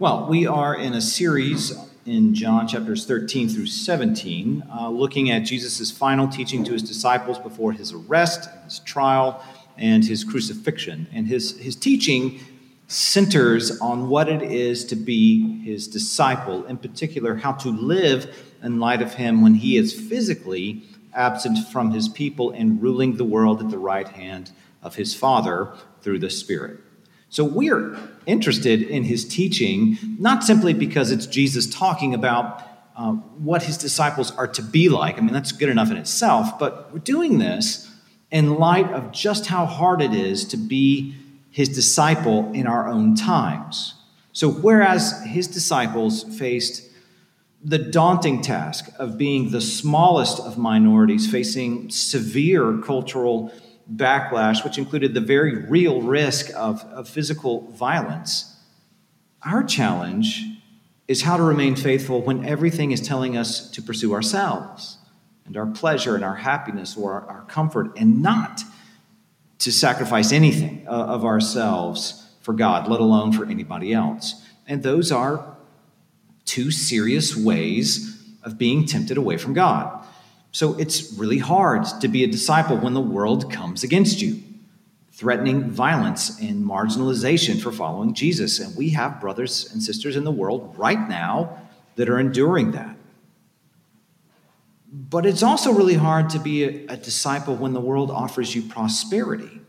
Well, we are in a series in John chapters 13 through 17, uh, looking at Jesus' final teaching to his disciples before his arrest, his trial, and his crucifixion. And his, his teaching centers on what it is to be his disciple, in particular, how to live in light of him when he is physically absent from his people and ruling the world at the right hand of his Father through the Spirit. So we're interested in his teaching, not simply because it's Jesus talking about uh, what his disciples are to be like. I mean, that's good enough in itself, but we're doing this in light of just how hard it is to be his disciple in our own times. So, whereas his disciples faced the daunting task of being the smallest of minorities, facing severe cultural backlash, which included the very real risk of, of physical violence. Our challenge is how to remain faithful when everything is telling us to pursue ourselves and our pleasure and our happiness or our, our comfort and not to sacrifice anything uh, of ourselves for God, let alone for anybody else. And those are two serious ways of being tempted away from God. So it's really hard to be a disciple when the world comes against you, threatening violence and marginalization for following Jesus. And we have brothers and sisters in the world right now that are enduring that. But it's also really hard to be a, a disciple when the world offers you prosperity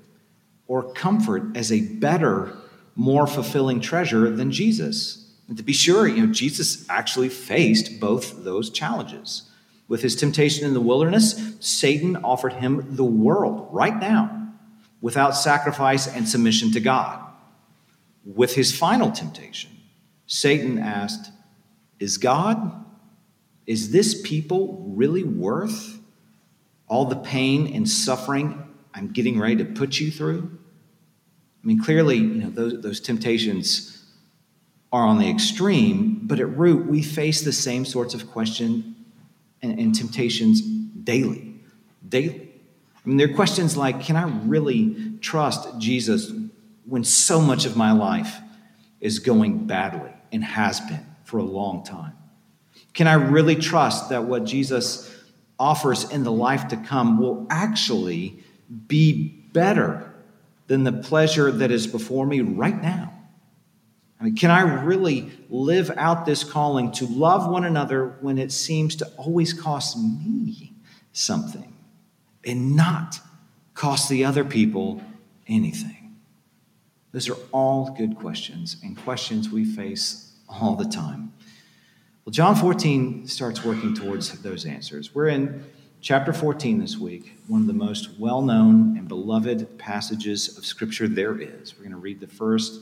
or comfort as a better, more fulfilling treasure than Jesus. And to be sure, you know, Jesus actually faced both those challenges. With his temptation in the wilderness, Satan offered him the world right now without sacrifice and submission to God. With his final temptation, Satan asked, Is God, is this people really worth all the pain and suffering I'm getting ready to put you through? I mean, clearly, you know, those, those temptations are on the extreme, but at root, we face the same sorts of question and, and temptations daily. Daily. I mean, there are questions like can I really trust Jesus when so much of my life is going badly and has been for a long time? Can I really trust that what Jesus offers in the life to come will actually be better than the pleasure that is before me right now? I mean, can I really live out this calling to love one another when it seems to always cost me something and not cost the other people anything? Those are all good questions and questions we face all the time. Well, John 14 starts working towards those answers. We're in chapter 14 this week, one of the most well known and beloved passages of Scripture there is. We're going to read the first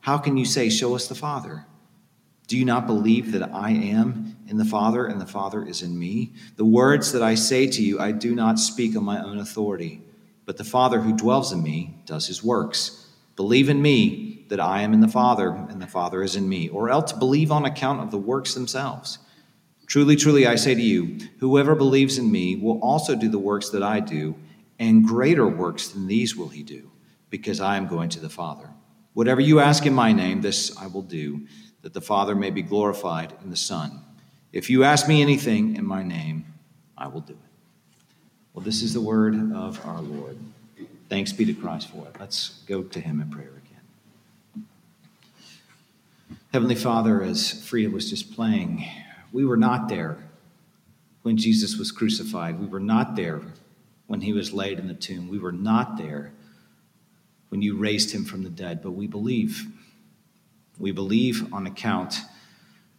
How can you say, Show us the Father? Do you not believe that I am in the Father and the Father is in me? The words that I say to you, I do not speak on my own authority, but the Father who dwells in me does his works. Believe in me that I am in the Father and the Father is in me, or else believe on account of the works themselves. Truly, truly, I say to you, whoever believes in me will also do the works that I do, and greater works than these will he do, because I am going to the Father. Whatever you ask in my name, this I will do, that the Father may be glorified in the Son. If you ask me anything in my name, I will do it. Well, this is the word of our Lord. Thanks be to Christ for it. Let's go to him in prayer again. Heavenly Father, as Frida was just playing, We were not there when Jesus was crucified. We were not there when he was laid in the tomb. We were not there when you raised him from the dead, but we believe. We believe on account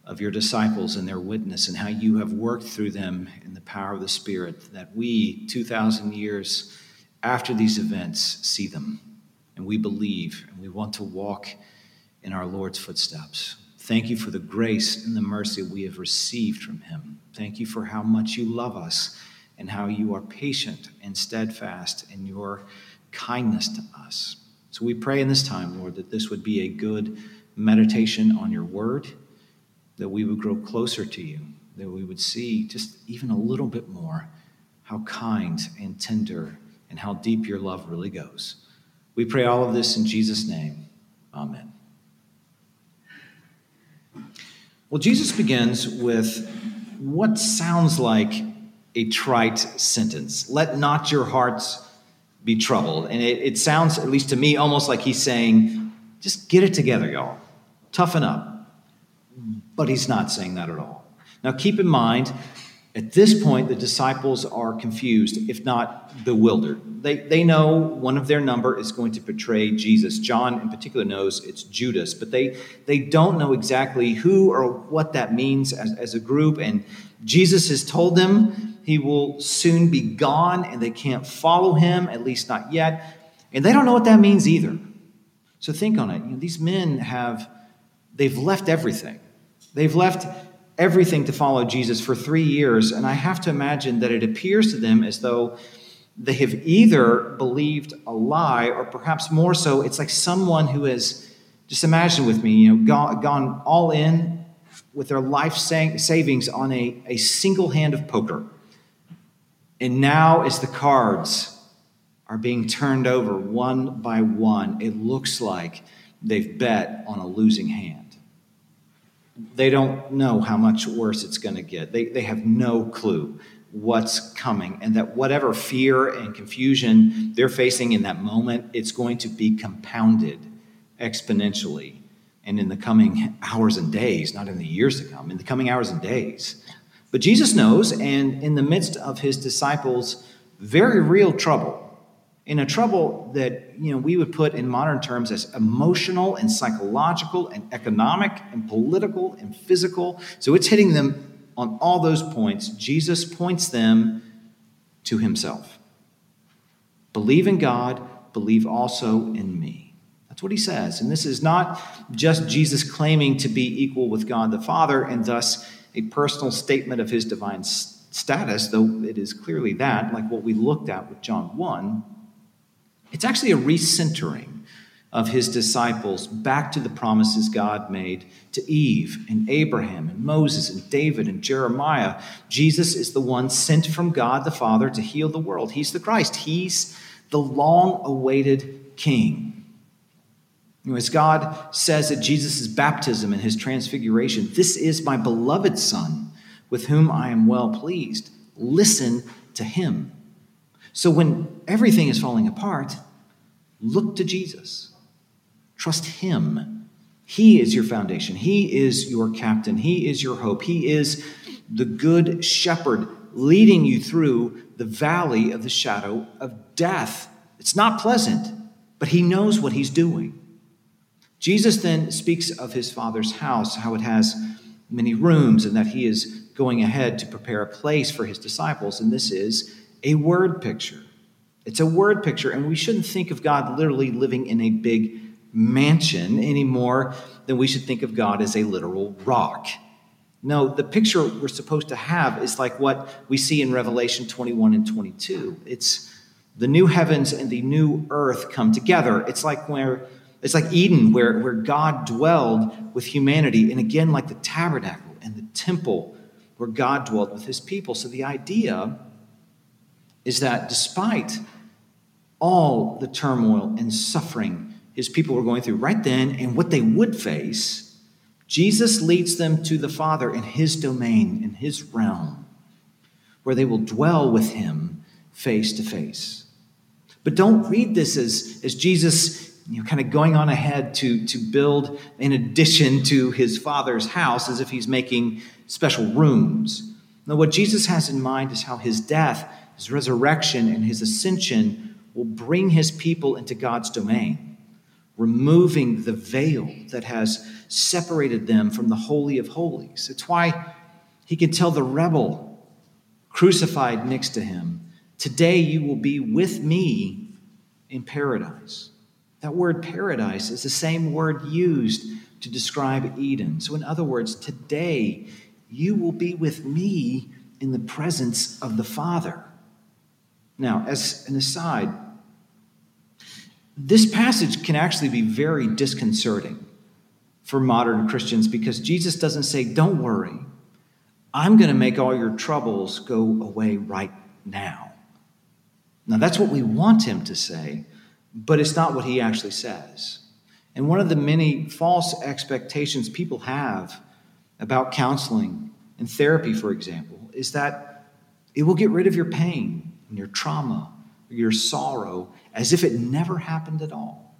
of your disciples and their witness and how you have worked through them in the power of the Spirit, that we, 2,000 years after these events, see them. And we believe and we want to walk in our Lord's footsteps. Thank you for the grace and the mercy we have received from him. Thank you for how much you love us and how you are patient and steadfast in your kindness to us. So we pray in this time, Lord, that this would be a good meditation on your word, that we would grow closer to you, that we would see just even a little bit more how kind and tender and how deep your love really goes. We pray all of this in Jesus' name. Amen. Well, Jesus begins with what sounds like a trite sentence Let not your hearts be troubled. And it, it sounds, at least to me, almost like he's saying, just get it together, y'all. Toughen up. But he's not saying that at all. Now, keep in mind, at this point, the disciples are confused, if not bewildered. They, they know one of their number is going to betray Jesus. John, in particular, knows it's Judas, but they, they don't know exactly who or what that means as, as a group. And Jesus has told them he will soon be gone and they can't follow him, at least not yet. And they don't know what that means either. So think on it. You know, these men have, they've left everything. They've left everything to follow Jesus for three years. And I have to imagine that it appears to them as though they have either believed a lie or perhaps more so, it's like someone who has, just imagine with me, you know, gone, gone all in with their life savings on a, a single hand of poker. And now, as the cards are being turned over one by one, it looks like they've bet on a losing hand they don't know how much worse it's going to get. They, they have no clue what's coming, and that whatever fear and confusion they're facing in that moment, it's going to be compounded exponentially. And in the coming hours and days, not in the years to come, in the coming hours and days. But Jesus knows, and in the midst of his disciples' very real trouble, in a trouble that you know we would put in modern terms as emotional and psychological and economic and political and physical. So it's hitting them on all those points. Jesus points them to himself. Believe in god believe also in me. That's what he says. And this is not just jesus claiming to be equal with god the father and thus a personal statement of his divine status though it is clearly that like what we looked at with john 1 it's actually a recentering of his disciples back to the promises God made to Eve and Abraham and Moses and David and Jeremiah. Jesus is the one sent from God the Father to heal the world. He's the Christ, He's the long awaited King. As God says at Jesus' baptism and his transfiguration, this is my beloved Son with whom I am well pleased. Listen to him. So when everything is falling apart, look to Jesus. Trust Him. He is your foundation. He is your captain. He is your hope. He is the good shepherd leading you through the valley of the shadow of death. It's not pleasant, but He knows what He's doing. Jesus then speaks of His Father's house, how it has many rooms, and that He is going ahead to prepare a place for His disciples. And this is a word picture. It's a word picture, and we shouldn't think of God literally living in a big mansion any more than we should think of God as a literal rock. No, the picture we're supposed to have is like what we see in Revelation 21 and 22. It's the new heavens and the new earth come together. It's like where it's like Eden, where, where God dwelled with humanity, and again, like the tabernacle and the temple where God dwelled with his people. So the idea is that despite all the turmoil and suffering his people were going through right then and what they would face, Jesus leads them to the Father in his domain, in his realm, where they will dwell with him face to face. But don't read this as, as Jesus you know, kind of going on ahead to, to build in addition to his father's house as if he's making special rooms. Now, what Jesus has in mind is how his death, his resurrection, and his ascension will bring his people into God's domain, removing the veil that has separated them from the Holy of Holies. It's why he can tell the rebel crucified next to him, Today you will be with me in paradise. That word paradise is the same word used to describe Eden. So, in other words, today you will be with me in the presence of the Father. Now, as an aside, this passage can actually be very disconcerting for modern Christians because Jesus doesn't say, Don't worry, I'm going to make all your troubles go away right now. Now, that's what we want him to say, but it's not what he actually says. And one of the many false expectations people have about counseling and therapy, for example, is that it will get rid of your pain and your trauma, your sorrow, as if it never happened at all.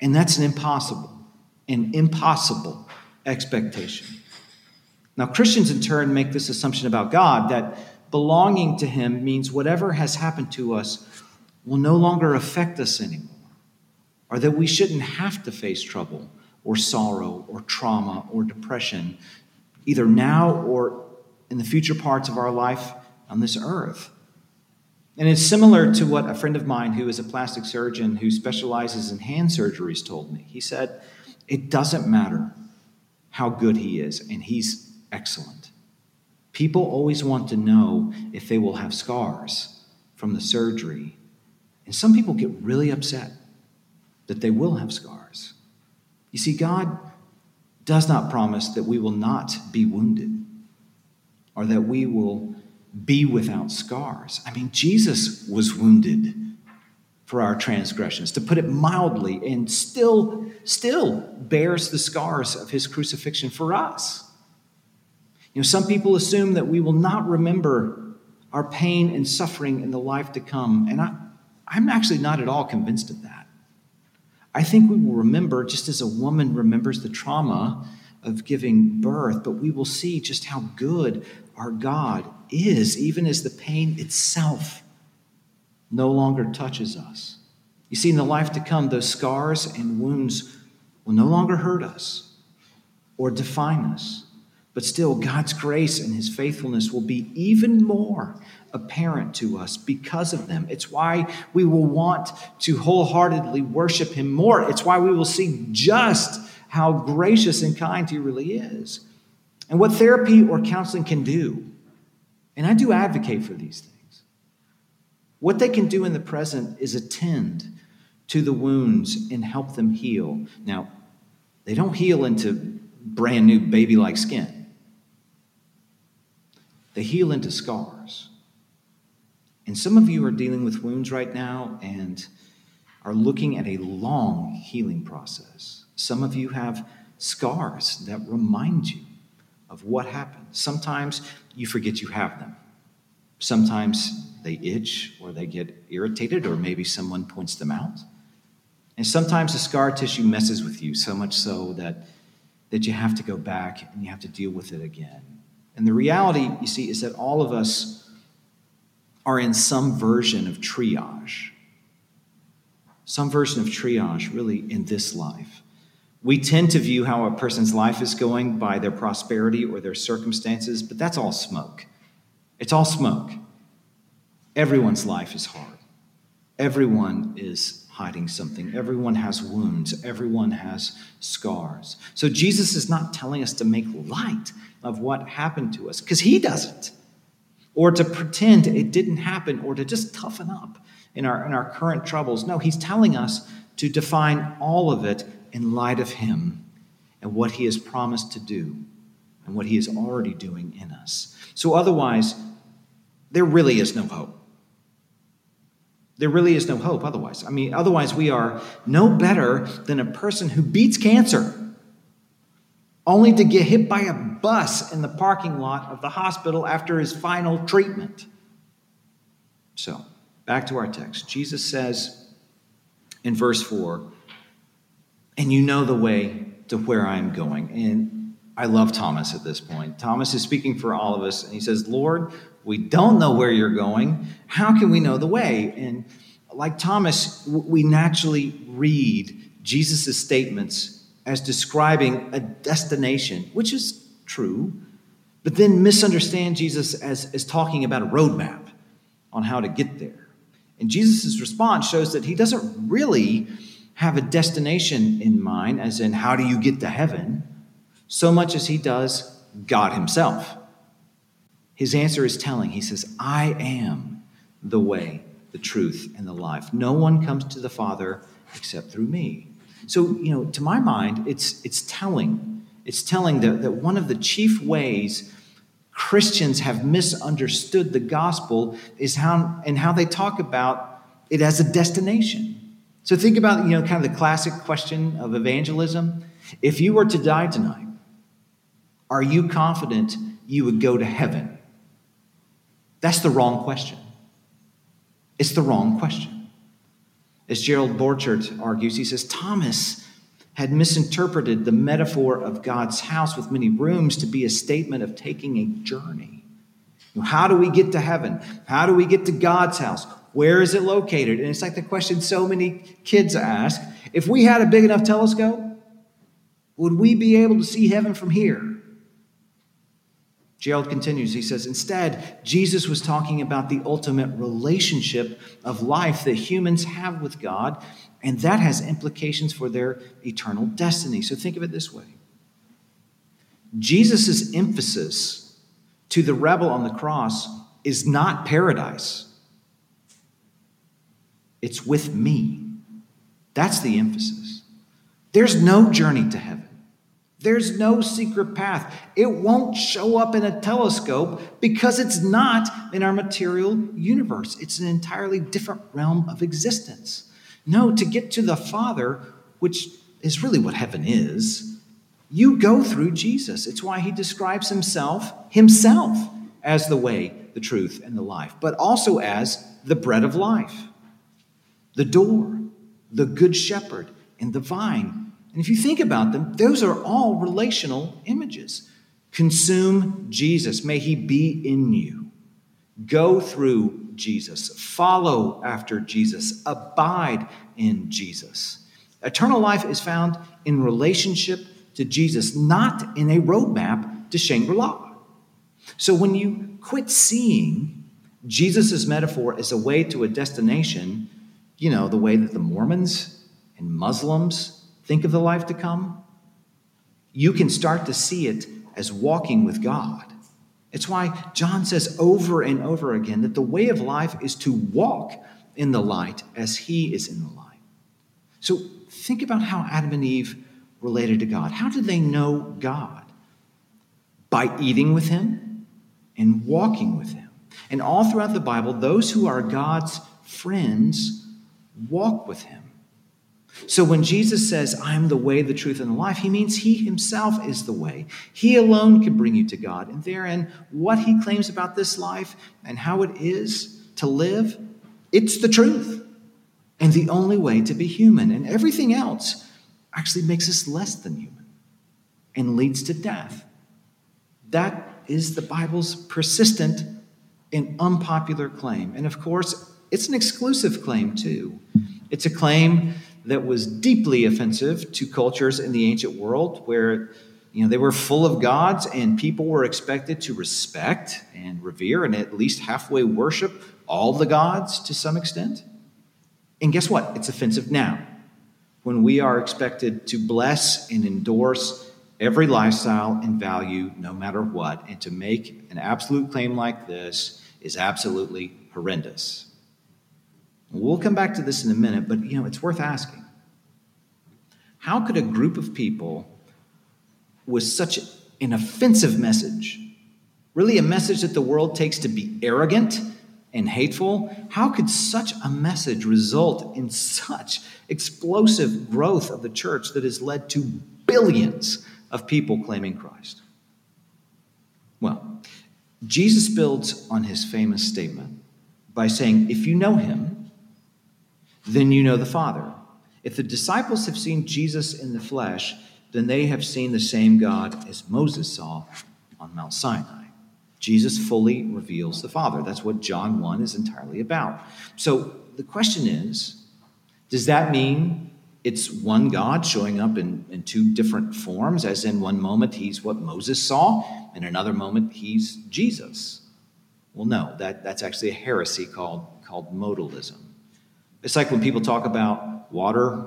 And that's an impossible, an impossible expectation. Now, Christians in turn make this assumption about God that belonging to Him means whatever has happened to us will no longer affect us anymore, or that we shouldn't have to face trouble or sorrow or trauma or depression, either now or in the future parts of our life on this earth. And it's similar to what a friend of mine who is a plastic surgeon who specializes in hand surgeries told me. He said, It doesn't matter how good he is, and he's excellent. People always want to know if they will have scars from the surgery. And some people get really upset that they will have scars. You see, God does not promise that we will not be wounded or that we will be without scars. I mean, Jesus was wounded for our transgressions, to put it mildly, and still, still bears the scars of his crucifixion for us. You know, some people assume that we will not remember our pain and suffering in the life to come, and I, I'm actually not at all convinced of that. I think we will remember, just as a woman remembers the trauma of giving birth, but we will see just how good our God is, even as the pain itself no longer touches us. You see, in the life to come, those scars and wounds will no longer hurt us or define us. But still, God's grace and his faithfulness will be even more apparent to us because of them. It's why we will want to wholeheartedly worship him more. It's why we will see just how gracious and kind he really is. And what therapy or counseling can do, and I do advocate for these things, what they can do in the present is attend to the wounds and help them heal. Now, they don't heal into brand new baby like skin, they heal into scars. And some of you are dealing with wounds right now and are looking at a long healing process. Some of you have scars that remind you of what happened. Sometimes you forget you have them. Sometimes they itch or they get irritated, or maybe someone points them out. And sometimes the scar tissue messes with you so much so that, that you have to go back and you have to deal with it again. And the reality, you see, is that all of us are in some version of triage. Some version of triage, really, in this life. We tend to view how a person's life is going by their prosperity or their circumstances, but that's all smoke. It's all smoke. Everyone's life is hard. Everyone is hiding something. Everyone has wounds. Everyone has scars. So Jesus is not telling us to make light of what happened to us, because He doesn't, or to pretend it didn't happen, or to just toughen up in our, in our current troubles. No, He's telling us to define all of it in light of Him and what He has promised to do and what He is already doing in us. So, otherwise, there really is no hope. There really is no hope otherwise. I mean, otherwise, we are no better than a person who beats cancer only to get hit by a bus in the parking lot of the hospital after his final treatment. So, back to our text. Jesus says in verse 4 and you know the way to where I'm going. And I love Thomas at this point. Thomas is speaking for all of us, and he says, Lord, we don't know where you're going. How can we know the way? And like Thomas, we naturally read Jesus' statements as describing a destination, which is true, but then misunderstand Jesus as, as talking about a roadmap on how to get there. And Jesus' response shows that he doesn't really have a destination in mind, as in, how do you get to heaven? so much as he does God himself. His answer is telling. He says, I am the way, the truth, and the life. No one comes to the Father except through me. So, you know, to my mind, it's, it's telling. It's telling that, that one of the chief ways Christians have misunderstood the gospel is how and how they talk about it as a destination. So think about, you know, kind of the classic question of evangelism. If you were to die tonight, are you confident you would go to heaven? That's the wrong question. It's the wrong question. As Gerald Borchert argues, he says Thomas had misinterpreted the metaphor of God's house with many rooms to be a statement of taking a journey. How do we get to heaven? How do we get to God's house? Where is it located? And it's like the question so many kids ask if we had a big enough telescope, would we be able to see heaven from here? Gerald continues, he says, instead, Jesus was talking about the ultimate relationship of life that humans have with God, and that has implications for their eternal destiny. So think of it this way Jesus' emphasis to the rebel on the cross is not paradise, it's with me. That's the emphasis. There's no journey to heaven. There's no secret path. It won't show up in a telescope because it's not in our material universe. It's an entirely different realm of existence. No, to get to the Father, which is really what heaven is, you go through Jesus. It's why he describes himself, himself, as the way, the truth, and the life, but also as the bread of life, the door, the good shepherd, and the vine and if you think about them, those are all relational images. Consume Jesus. May he be in you. Go through Jesus. Follow after Jesus. Abide in Jesus. Eternal life is found in relationship to Jesus, not in a roadmap to Shangri La. So when you quit seeing Jesus' metaphor as a way to a destination, you know, the way that the Mormons and Muslims think of the life to come, you can start to see it as walking with God. It's why John says over and over again that the way of life is to walk in the light as he is in the light. So think about how Adam and Eve related to God. How did they know God? By eating with him and walking with him. And all throughout the Bible, those who are God's friends walk with him. So when Jesus says, I am the way, the truth, and the life, he means he himself is the way. He alone can bring you to God. And therein, what he claims about this life and how it is to live, it's the truth and the only way to be human. And everything else actually makes us less than human and leads to death. That is the Bible's persistent and unpopular claim. And of course, it's an exclusive claim, too. It's a claim that was deeply offensive to cultures in the ancient world where you know they were full of gods and people were expected to respect and revere and at least halfway worship all the gods to some extent. And guess what? It's offensive now. When we are expected to bless and endorse every lifestyle and value no matter what and to make an absolute claim like this is absolutely horrendous We'll come back to this in a minute, but you know, it's worth asking. How could a group of people with such an offensive message, really a message that the world takes to be arrogant and hateful, how could such a message result in such explosive growth of the church that has led to billions of people claiming Christ? Well, Jesus builds on his famous statement by saying, If you know him, then you know the Father. If the disciples have seen Jesus in the flesh, then they have seen the same God as Moses saw on Mount Sinai. Jesus fully reveals the Father. That's what John 1 is entirely about. So the question is does that mean it's one God showing up in, in two different forms, as in one moment he's what Moses saw, and another moment he's Jesus? Well, no, that, that's actually a heresy called, called modalism. It's like when people talk about water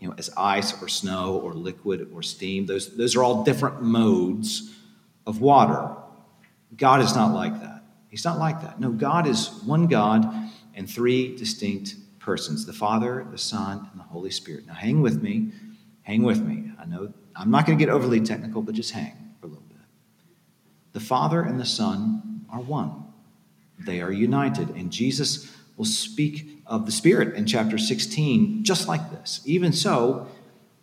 you know, as ice or snow or liquid or steam. Those, those are all different modes of water. God is not like that. He's not like that. No, God is one God and three distinct persons the Father, the Son, and the Holy Spirit. Now, hang with me. Hang with me. I know I'm not going to get overly technical, but just hang for a little bit. The Father and the Son are one, they are united. And Jesus will speak of the Spirit in chapter 16 just like this. Even so,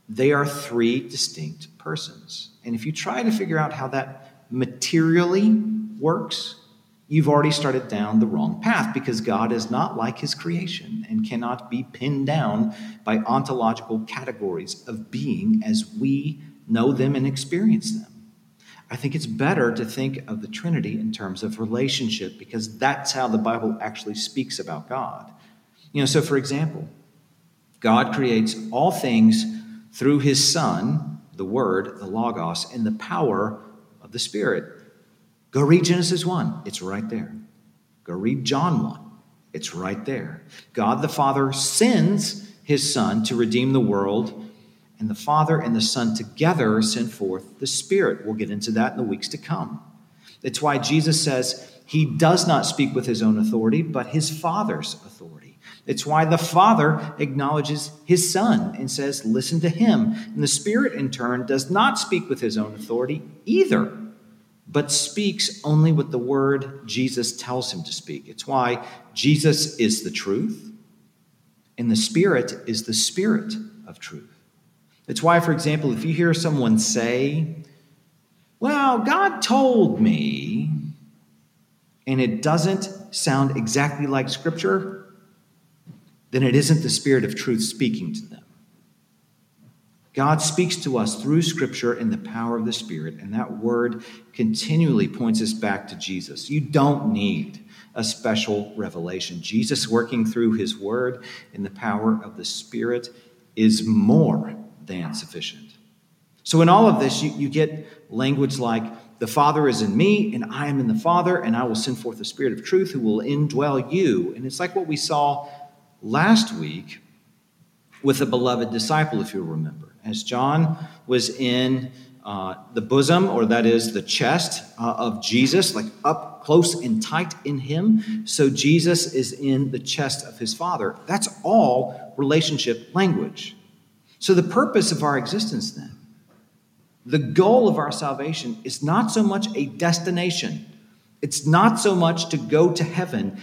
they are three distinct persons. And if you try to figure out how that materially works, you've already started down the wrong path because God is not like his creation and cannot be pinned down by ontological categories of being as we know them and experience them. I think it's better to think of the Trinity in terms of relationship because that's how the Bible actually speaks about God. You know, so for example, God creates all things through his Son, the Word, the Logos, and the power of the Spirit. Go read Genesis 1, it's right there. Go read John 1, it's right there. God the Father sends his Son to redeem the world, and the Father and the Son together send forth the Spirit. We'll get into that in the weeks to come. It's why Jesus says he does not speak with his own authority, but his Father's authority. It's why the Father acknowledges his Son and says, Listen to him. And the Spirit, in turn, does not speak with his own authority either but speaks only what the word Jesus tells him to speak. It's why Jesus is the truth, and the Spirit is the Spirit of truth. It's why, for example, if you hear someone say, Well, God told me, and it doesn't sound exactly like Scripture, then it isn't the Spirit of truth speaking to them. God speaks to us through Scripture in the power of the Spirit, and that word continually points us back to Jesus. You don't need a special revelation. Jesus working through his word in the power of the Spirit is more than sufficient. So, in all of this, you, you get language like, the Father is in me, and I am in the Father, and I will send forth the Spirit of truth who will indwell you. And it's like what we saw last week with a beloved disciple, if you remember as John was in uh, the bosom, or that is the chest uh, of Jesus, like up close and tight in him, so Jesus is in the chest of his Father. That's all relationship language. So, the purpose of our existence then, the goal of our salvation is not so much a destination, it's not so much to go to heaven,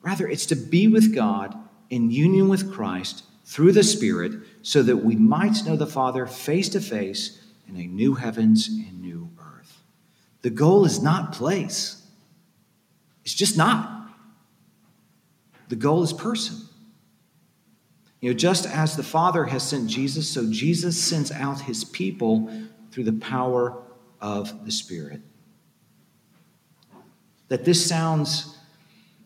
rather, it's to be with God in union with Christ through the Spirit so that we might know the Father face to face in a new heavens and new earth. The goal is not place, it's just not. The goal is person. You know, just as the Father has sent Jesus, so Jesus sends out his people through the power of the Spirit. That this sounds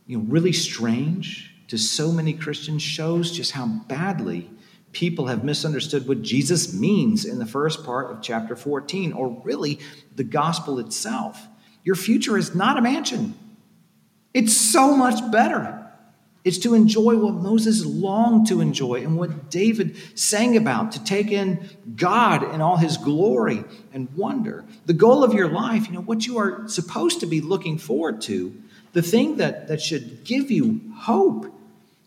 you know, really strange to so many Christians shows just how badly people have misunderstood what Jesus means in the first part of chapter 14, or really the gospel itself. Your future is not a mansion, it's so much better. It's to enjoy what Moses longed to enjoy and what David sang about, to take in God in all his glory and wonder. The goal of your life, you know, what you are supposed to be looking forward to, the thing that, that should give you hope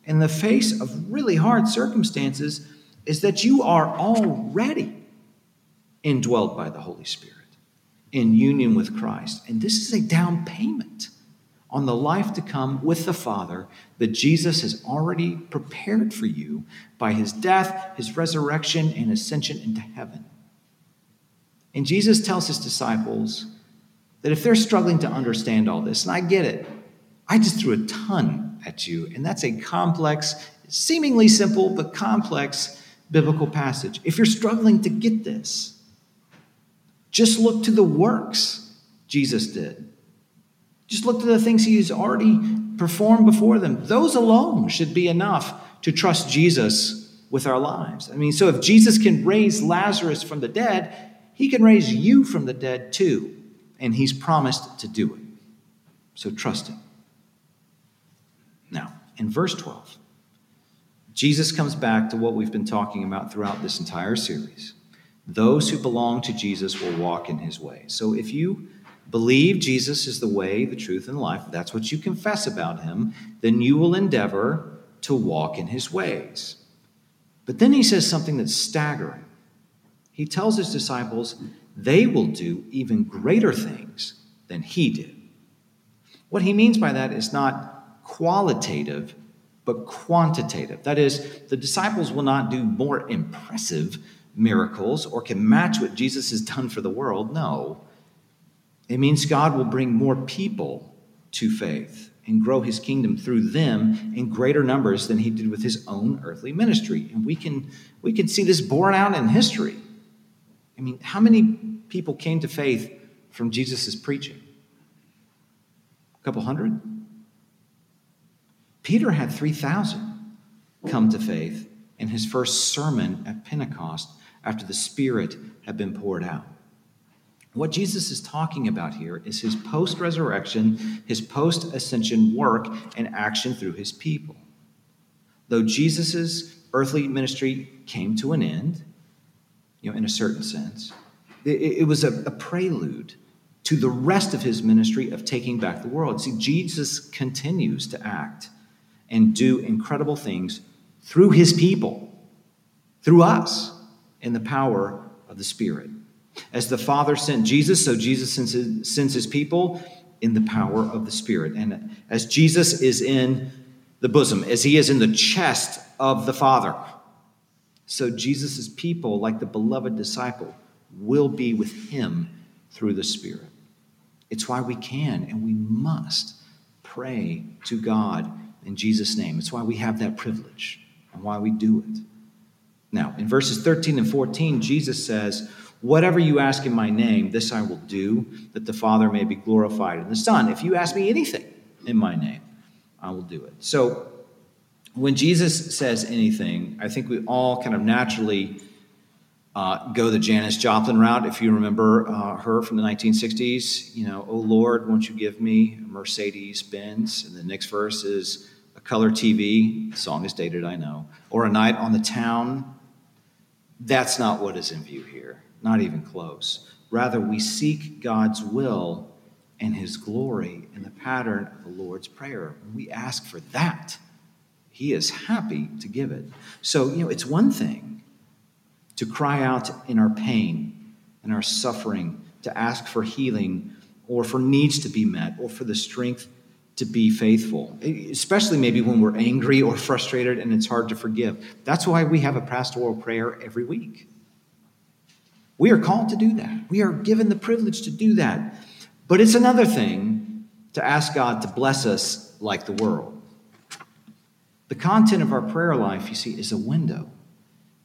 in the face of really hard circumstances is that you are already indwelled by the Holy Spirit in union with Christ. And this is a down payment on the life to come with the Father that Jesus has already prepared for you by his death, his resurrection, and ascension into heaven. And Jesus tells his disciples that if they're struggling to understand all this, and I get it, I just threw a ton at you, and that's a complex, seemingly simple, but complex biblical passage. If you're struggling to get this, Just look to the works Jesus did. Just look to the things he has already performed before them. Those alone should be enough to trust Jesus with our lives. I mean, so if Jesus can raise Lazarus from the dead, he can raise you from the dead too. And he's promised to do it. So trust him. In verse 12, Jesus comes back to what we've been talking about throughout this entire series. Those who belong to Jesus will walk in his way. So if you believe Jesus is the way, the truth, and the life, that's what you confess about him, then you will endeavor to walk in his ways. But then he says something that's staggering. He tells his disciples they will do even greater things than he did. What he means by that is not qualitative, but quantitative. That is, the disciples will not do more impressive miracles or can match what Jesus has done for the world. No. It means God will bring more people to faith and grow his kingdom through them in greater numbers than he did with his own earthly ministry. And we can, we can see this borne out in history. I mean, how many people came to faith from Jesus' preaching? A couple hundred? Peter had 3,000 come to faith in his first sermon at Pentecost after the Spirit had been poured out. What Jesus is talking about here is his post resurrection, his post ascension work and action through his people. Though Jesus' earthly ministry came to an end, you know, in a certain sense, it, was a, a prelude to the rest of his ministry of taking back the world. See, Jesus continues to act and do incredible things through his people, through us, in the power of the Spirit. As the Father sent Jesus, so Jesus sends his, sends his people in the power of the Spirit. And as Jesus is in the bosom, as he is in the chest of the Father, so Jesus' people, like the beloved disciple, will be with him through the Spirit. It's why we can and we must pray to God in Jesus' name. It's why we have that privilege and why we do it. Now, in verses 13 and 14, Jesus says, Whatever you ask in my name, this I will do, that the Father may be glorified in the Son. If you ask me anything in my name, I will do it. So, when Jesus says anything, I think we all kind of naturally uh, go the Janis Joplin route. If you remember uh, her from the 1960s, you know, oh Lord, won't you give me a Mercedes Benz? And the next verse is a color TV. The song is dated, I know. Or a night on the town. That's not what is in view here. Not even close. Rather, we seek God's will and his glory in the pattern of the Lord's Prayer. When we ask for that, he is happy to give it. So, you know, it's one thing to cry out in our pain and our suffering, to ask for healing or for needs to be met or for the strength to be faithful, especially maybe when we're angry or frustrated and it's hard to forgive. That's why we have a pastoral prayer every week. We are called to do that. We are given the privilege to do that. But it's another thing to ask God to bless us like the world. The content of our prayer life, you see, is a window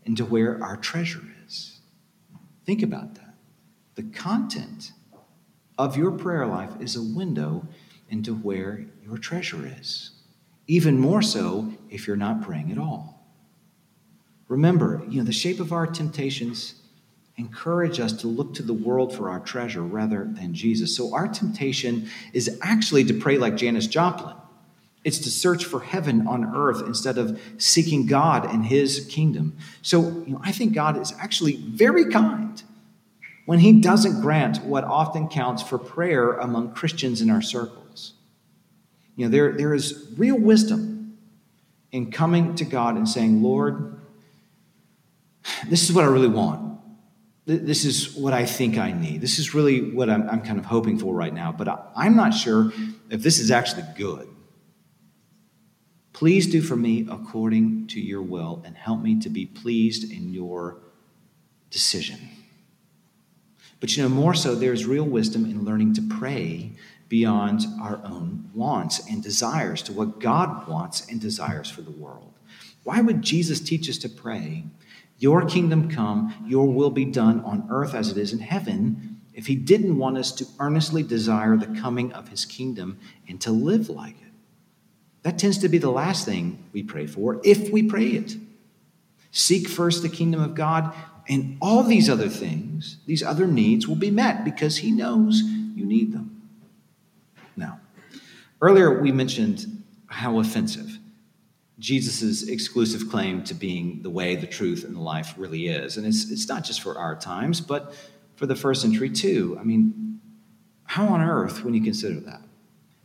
into where our treasure is. Think about that. The content of your prayer life is a window into where your treasure is. Even more so if you're not praying at all. Remember, you know, the shape of our temptations encourage us to look to the world for our treasure rather than Jesus. So our temptation is actually to pray like Janis Joplin. It's to search for heaven on earth instead of seeking God and his kingdom. So, you know, I think God is actually very kind when he doesn't grant what often counts for prayer among Christians in our circles. You know, there, there is real wisdom in coming to God and saying, Lord, this is what I really want this is what I think I need. This is really what I'm, I'm kind of hoping for right now, but I, am not sure if this is actually good. Please do for me according to your will and help me to be pleased in your decision. But you know, more so, there's real wisdom in learning to pray beyond our own wants and desires to what God wants and desires for the world. Why would Jesus teach us to pray your kingdom come, your will be done on earth as it is in heaven if he didn't want us to earnestly desire the coming of his kingdom and to live like it? That tends to be the last thing we pray for if we pray it. Seek first the kingdom of God, and all these other things, these other needs will be met because he knows you need them. Now, earlier we mentioned how offensive Jesus' exclusive claim to being the way, the truth, and the life really is. And it's, it's not just for our times, but for the first century too. I mean, how on earth, when you consider that,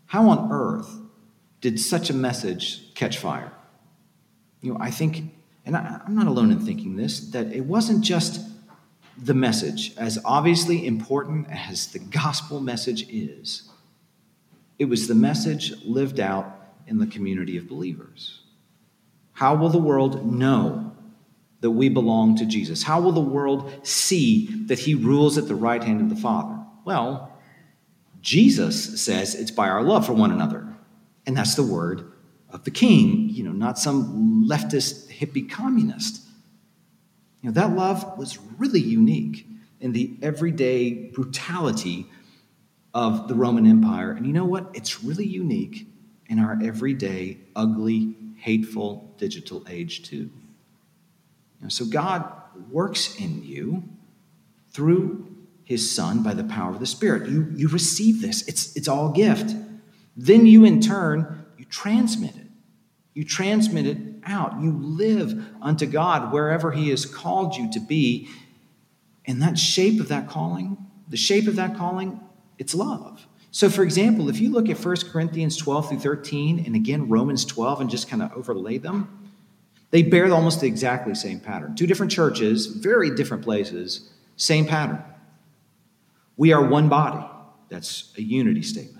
how on earth did such a message catch fire? You know, I think, and I, I'm not alone in thinking this, that it wasn't just the message, as obviously important as the gospel message is, it was the message lived out in the community of believers. How will the world know that we belong to Jesus? How will the world see that he rules at the right hand of the Father? Well, Jesus says it's by our love for one another. And that's the word of the king, you know, not some leftist hippie communist. You know, that love was really unique in the everyday brutality of the Roman Empire. And you know what? It's really unique in our everyday ugly hateful digital age, too. so God works in you through his son by the power of the spirit you, you receive this it's, it's all gift then you in turn you transmit it you transmit it out you live unto god wherever he has called you to be and that shape of that calling the shape of that calling it's love so, for example, if you look at 1 Corinthians 12 through 13 and again Romans 12 and just kind of overlay them, they bear almost the exactly same pattern. Two different churches, very different places, same pattern. We are one body. That's a unity statement.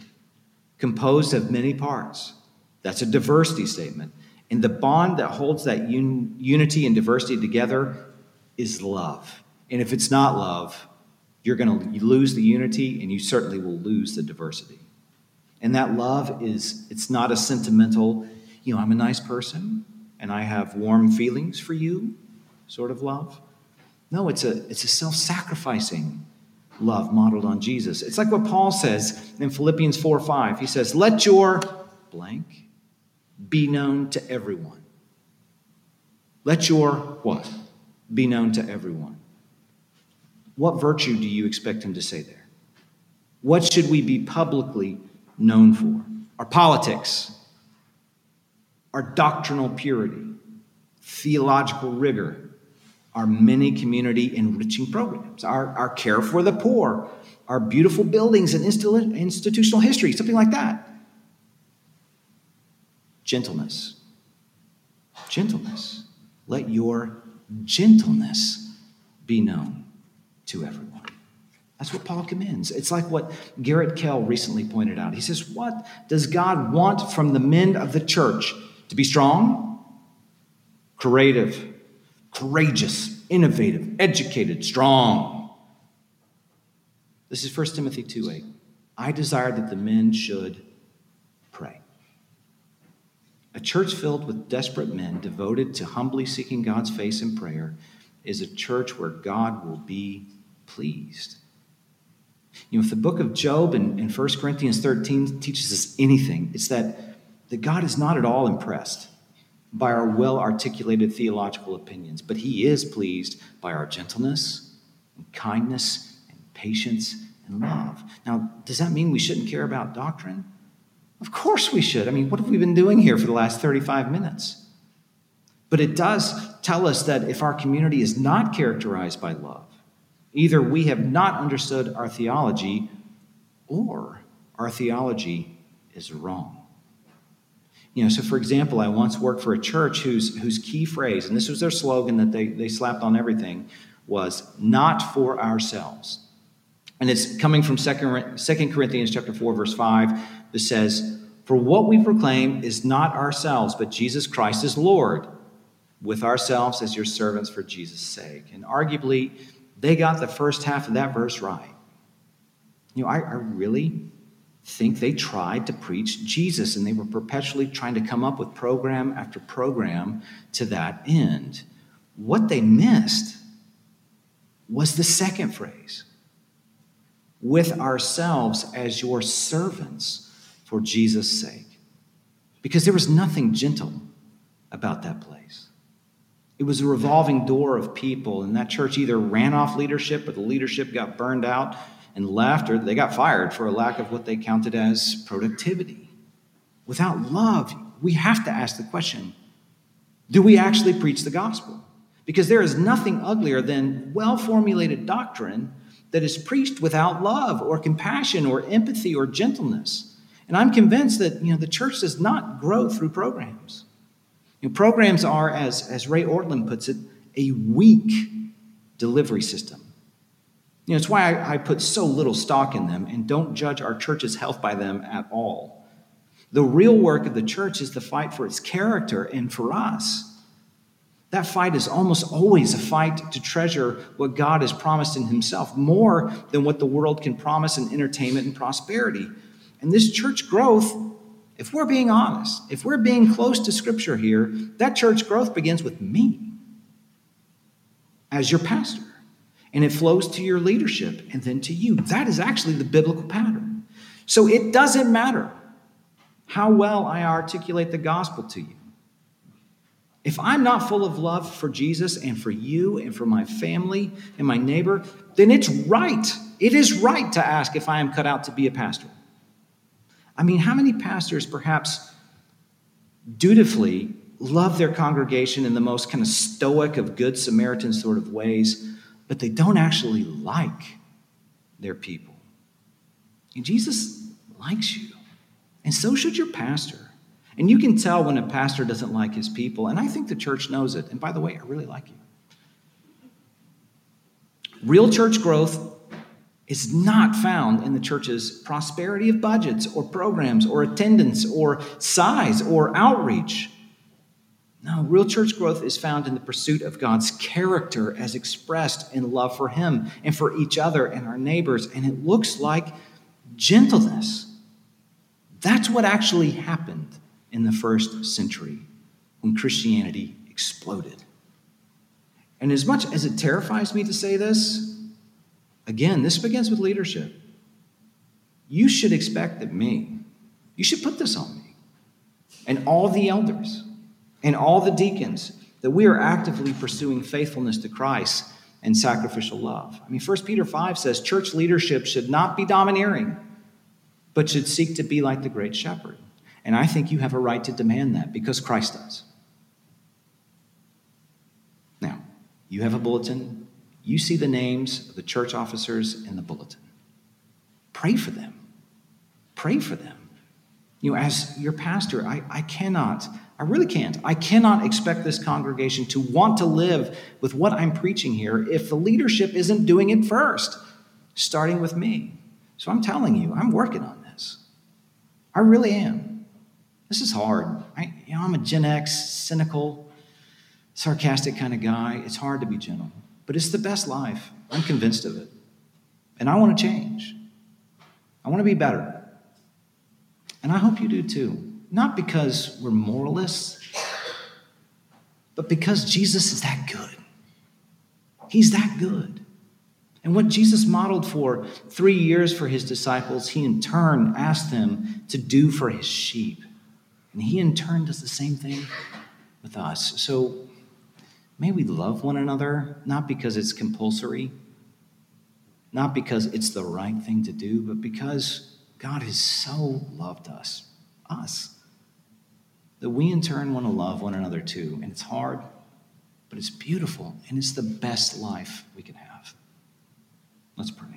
Composed of many parts. That's a diversity statement. And the bond that holds that un- unity and diversity together is love. And if it's not love, you're going to lose the unity and you certainly will lose the diversity. And that love is, it's not a sentimental, you know, I'm a nice person and I have warm feelings for you sort of love. No, it's a, it's a self sacrificing love modeled on Jesus. It's like what Paul says in Philippians 4 5. He says, Let your blank be known to everyone. Let your what? Be known to everyone. What virtue do you expect him to say there? What should we be publicly known for? Our politics, our doctrinal purity, theological rigor, our many community enriching programs, our, our care for the poor, our beautiful buildings and institutional history, something like that. Gentleness. Gentleness. Let your gentleness be known to everyone. That's what Paul commends. It's like what Garrett Kell recently pointed out. He says, What does God want from the men of the church? To be strong, creative, courageous, innovative, educated, strong. This is 1 Timothy 2 8. I desire that the men should pray. A church filled with desperate men devoted to humbly seeking God's face in prayer is a church where God will be pleased. You know, if the book of Job and, and 1 Corinthians 13 teaches us anything, it's that, that God is not at all impressed by our well articulated theological opinions, but He is pleased by our gentleness and kindness and patience and love. Now, does that mean we shouldn't care about doctrine? Of course we should. I mean, what have we been doing here for the last 35 minutes? But it does tell us that if our community is not characterized by love, Either we have not understood our theology, or our theology is wrong. You know, so for example, I once worked for a church whose, whose key phrase, and this was their slogan that they, they slapped on everything, was not for ourselves. And it's coming from 2 Corinthians chapter 4, verse 5, that says, For what we proclaim is not ourselves, but Jesus Christ is Lord, with ourselves as your servants for Jesus' sake. And arguably, they got the first half of that verse right. You know, I, I really think they tried to preach Jesus and they were perpetually trying to come up with program after program to that end. What they missed was the second phrase with ourselves as your servants for Jesus' sake. Because there was nothing gentle about that place. It was a revolving door of people, and that church either ran off leadership or the leadership got burned out and left, or they got fired for a lack of what they counted as productivity. Without love, we have to ask the question do we actually preach the gospel? Because there is nothing uglier than well formulated doctrine that is preached without love or compassion or empathy or gentleness. And I'm convinced that you know, the church does not grow through programs. You know, programs are, as, as Ray Ortlund puts it, a weak delivery system. You know, it's why I, I put so little stock in them and don't judge our church's health by them at all. The real work of the church is the fight for its character and for us. That fight is almost always a fight to treasure what God has promised in Himself more than what the world can promise in entertainment and prosperity. And this church growth, if we're being honest, if we're being close to Scripture here, that church growth begins with me as your pastor. And it flows to your leadership and then to you. That is actually the biblical pattern. So it doesn't matter how well I articulate the gospel to you. If I'm not full of love for Jesus and for you and for my family and my neighbor, then it's right. It is right to ask if I am cut out to be a pastor. I mean, how many pastors perhaps dutifully love their congregation in the most kind of stoic of good Samaritan sort of ways, but they don't actually like their people? And Jesus likes you. And so should your pastor. And you can tell when a pastor doesn't like his people. And I think the church knows it. And by the way, I really like you. Real church growth is not found in the church's prosperity of budgets or programs or attendance or size or outreach. No, real church growth is found in the pursuit of God's character as expressed in love for Him and for each other and our neighbors. And it looks like gentleness that's what actually happened in the first century when Christianity exploded. And as much as it terrifies me to say this, again, this begins with leadership. You should expect that me, you should put this on me, and all the elders, and all the deacons, that we are actively pursuing faithfulness to Christ and sacrificial love. I mean, 1 Peter 5 says church leadership should not be domineering but should seek to be like the great shepherd. And I think you have a right to demand that because Christ does. Now, you have a bulletin. You see the names of the church officers in the bulletin. Pray for them. Pray for them. You know, as your pastor, I, I cannot, I really can't, I cannot expect this congregation to want to live with what I'm preaching here if the leadership isn't doing it first, starting with me. So I'm telling you, I'm working on this. I really am. This is hard. I, you know, I'm a Gen X, cynical, sarcastic kind of guy. It's hard to be gentle, but it's the best life. I'm convinced of it. And I want to change. I want to be better. And I hope you do too. Not because we're moralists, but because Jesus is that good. He's that good. And what Jesus modeled for three years for his disciples, he in turn asked them to do for his sheep. And he in turn does the same thing with us. So may we love one another, not because it's compulsory, not because it's the right thing to do, but because God has so loved us, us, that we in turn want to love one another too. And it's hard, but it's beautiful, and it's the best life we can have. Let's pray.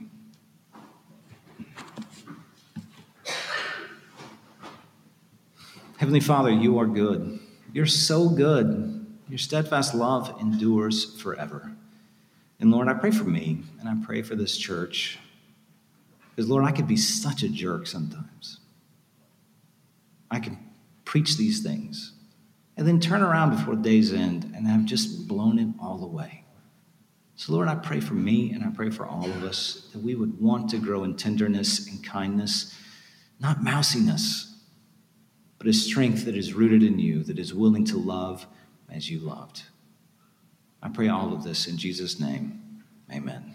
Heavenly Father, you are good. You're so good. Your steadfast love endures forever. And Lord, I pray for me and I pray for this church. Because, Lord, I could be such a jerk sometimes. I can preach these things and then turn around before the day's end and have just blown it all away. So, Lord, I pray for me and I pray for all of us that we would want to grow in tenderness and kindness, not mousiness, but a strength that is rooted in you, that is willing to love as you loved. I pray all of this in Jesus' name. Amen.